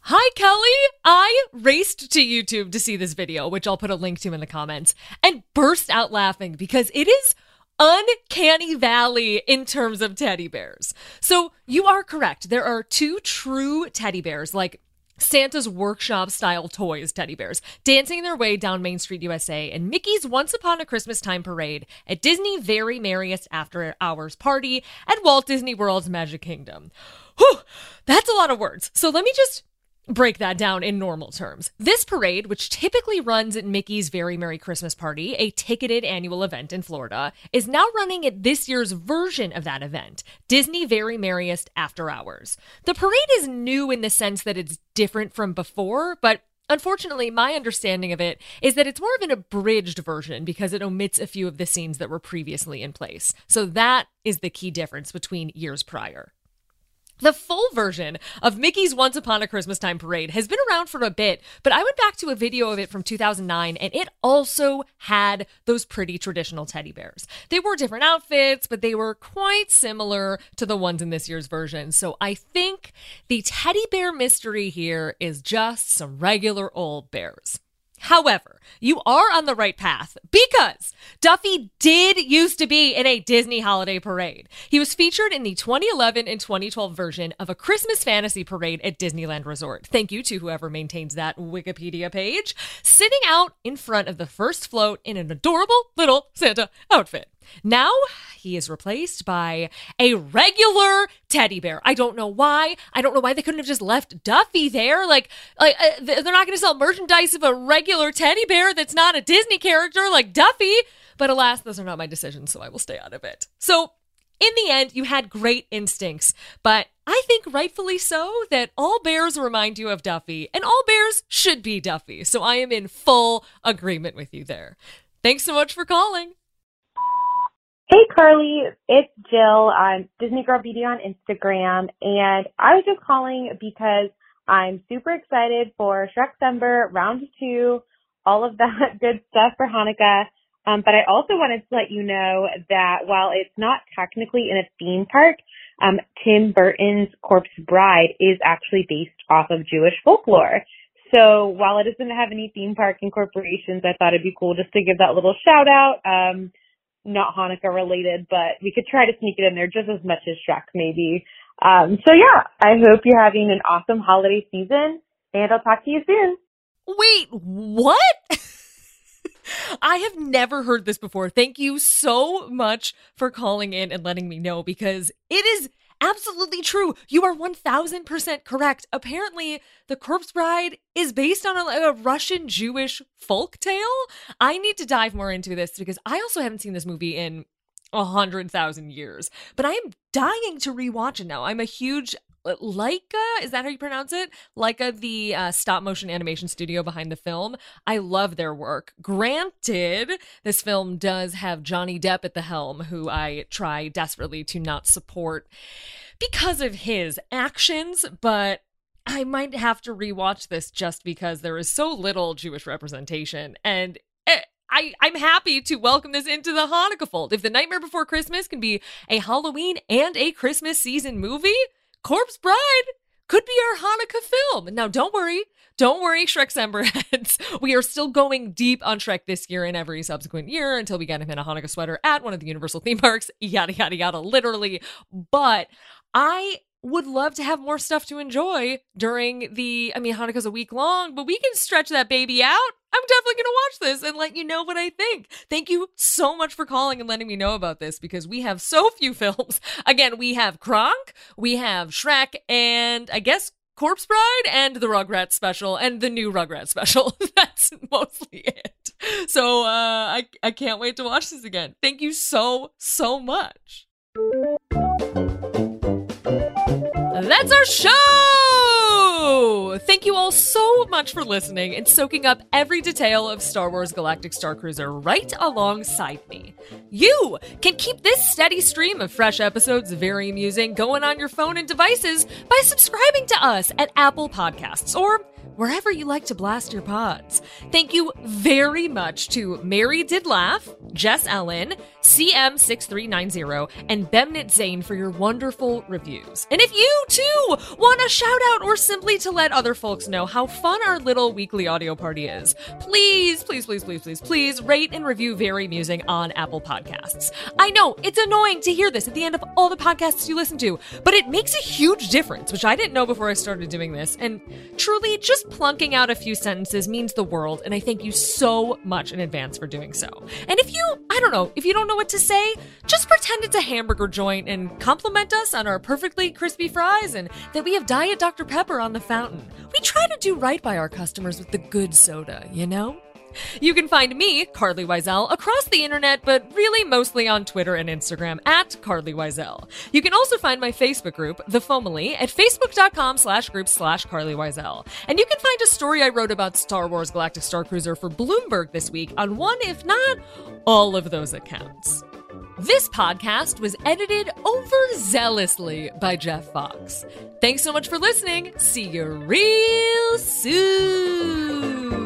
Hi, Kelly. I raced to YouTube to see this video, which I'll put a link to in the comments, and burst out laughing because it is uncanny valley in terms of teddy bears. So you are correct. There are two true teddy bears, like Santa's workshop style toys teddy bears dancing their way down Main Street, USA, and Mickey's Once Upon a Christmas Time parade at Disney Very Merriest After Hours party at Walt Disney World's Magic Kingdom. Whew, that's a lot of words. So let me just break that down in normal terms. This parade, which typically runs at Mickey's Very Merry Christmas Party, a ticketed annual event in Florida, is now running at this year's version of that event, Disney Very Merriest After Hours. The parade is new in the sense that it's different from before, but Unfortunately, my understanding of it is that it's more of an abridged version because it omits a few of the scenes that were previously in place. So that is the key difference between years prior. The full version of Mickey's Once Upon a Christmas Time parade has been around for a bit, but I went back to a video of it from 2009 and it also had those pretty traditional teddy bears. They wore different outfits, but they were quite similar to the ones in this year's version. So I think the teddy bear mystery here is just some regular old bears. However, you are on the right path because Duffy did used to be in a Disney holiday parade. He was featured in the 2011 and 2012 version of a Christmas fantasy parade at Disneyland Resort. Thank you to whoever maintains that Wikipedia page. Sitting out in front of the first float in an adorable little Santa outfit. Now he is replaced by a regular teddy bear. I don't know why. I don't know why they couldn't have just left Duffy there. Like, like uh, they're not going to sell merchandise of a regular teddy bear that's not a Disney character like Duffy. But alas, those are not my decisions, so I will stay out of it. So, in the end, you had great instincts, but I think rightfully so that all bears remind you of Duffy, and all bears should be Duffy. So I am in full agreement with you there. Thanks so much for calling. Hey Carlye, it's Jill. I'm Disney Girl Beauty on Instagram, and I was just calling because I'm super excited for Shrektember round two, all of that *laughs* good stuff for Hanukkah. Um, but I also wanted to let you know that while it's not technically in a theme park, um, Tim Burton's Corpse Bride is actually based off of Jewish folklore. So while it doesn't have any theme park incorporations, I thought it'd be cool just to give that little shout out. Um, not Hanukkah related, but we could try to sneak it in there just as much as Shrek maybe. Um, so yeah, I hope you're having an awesome holiday season and I'll talk to you soon. Wait, what? *laughs* I have never heard this before. Thank you so much for calling in and letting me know because it is absolutely true. You are 1000% correct. Apparently, The Corpse Bride is based on a, a, Russian Jewish folk tale. I need to dive more into this because I also haven't seen this movie in a hundred thousand years, but I am dying to rewatch it now. I'm a huge Laika, is that how you pronounce it? Laika, the uh, stop motion animation studio behind the film. I love their work. Granted, this film does have Johnny Depp at the helm, who I try desperately to not support because of his actions, but I might have to rewatch this just because there is so little Jewish representation. And eh, I, I'm happy to welcome this into the Hanukkah fold. If The Nightmare Before Christmas can be a Halloween and a Christmas season movie, Corpse Bride could be our Hanukkah film. Now, don't worry. Don't worry, Shrek's heads. *laughs* We are still going deep on Shrek this year and every subsequent year until we get him in a Hanukkah sweater at one of the Universal theme parks, *laughs* yada, yada, yada, literally. But I would love to have more stuff to enjoy during the I mean Hanukkah's a week long, but we can stretch that baby out. I'm definitely going to watch this and let you know what I think. Thank you so much for calling and letting me know about this because we have so *laughs* few films. Again, we have Kronk, we have Shrek, and I guess Corpse Bride and the Rugrats special and the new Rugrats special. *laughs* That's mostly it. So uh, I I can't wait to watch this again. Thank you so so much. That's our show! Thank you all so much for listening and soaking up every detail of Star Wars Galactic Starcruiser right alongside me. You can keep this steady stream of fresh episodes very amusing going on your phone and devices by subscribing to us at Apple Podcasts or wherever you like to blast your pods. Thank you very much to Mary Did Laugh, Jess Ellen, CM6390, and Bemnit Zane for your wonderful reviews. And if you too want a shout out or simply to let other folks know how fun our little weekly audio party is. Please, please, please, please, please, please rate and review Very Amusing on Apple Podcasts. I know it's annoying to hear this at the end of all the podcasts you listen to, but it makes a huge difference, which I didn't know before I started doing this. And truly, just plunking out a few sentences means the world, and I thank you so much in advance for doing so. And if you, I don't know, if you don't know what to say, just pretend it's a hamburger joint and compliment us on our perfectly crispy fries and that we have Diet Dr. Pepper on the fountain. We try to do right by our customers with the good soda, you know? You can find me, Carlye Wisel, across the internet, but really mostly on Twitter and Instagram at Carlye Wisel. You can also find my Facebook group, The Fomily, at facebook.com slash group slash Carlye Wisel. And you can find a story I wrote about Star Wars Galactic Starcruiser for Bloomberg this week on one, if not all of those accounts. This podcast was edited overzealously by Jeff Fox. Thanks so much for listening. See you real soon.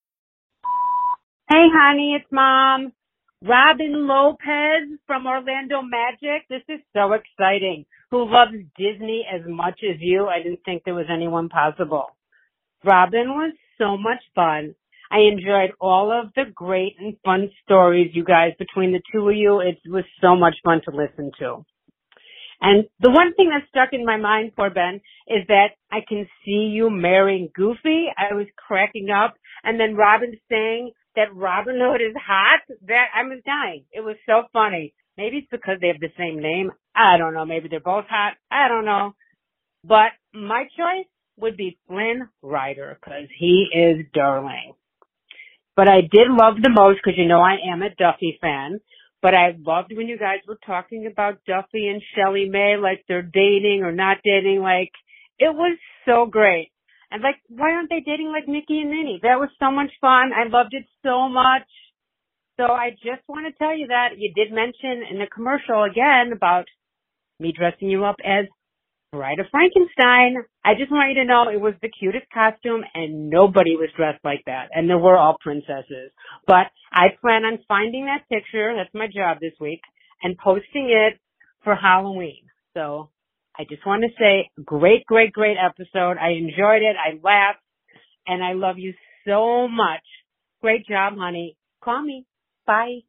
Hey, honey, it's mom. Robin Lopez from Orlando Magic. This is so exciting. Who loves Disney as much as you? I didn't think there was anyone possible. Robin was so much fun. I enjoyed all of the great and fun stories you guys between the two of you. It was so much fun to listen to. And the one thing that stuck in my mind for Ben is that I can see you marrying Goofy. I was cracking up. And then Robin saying that Robin Hood is hot, that I was dying. It was so funny. Maybe it's because they have the same name. I don't know. Maybe they're both hot. I don't know. But my choice would be Flynn Rider because he is darling. But I did love the most because you know I am a Duffy fan. But I loved when you guys were talking about Duffy and ShellieMay, like they're dating or not dating. Like it was so great. And like, why aren't they dating like Mickey and Minnie? That was so much fun. I loved it so much. So I just want to tell you that you did mention in the commercial again about me dressing you up as Bride of Frankenstein. I just want you to know it was the cutest costume and nobody was dressed like that. And they were all princesses. But I plan on finding that picture. That's my job this week and posting it for Halloween. So I just want to say, great, great, great episode. I enjoyed it. I laughed and I love you so much. Great job, honey. Call me. Bye.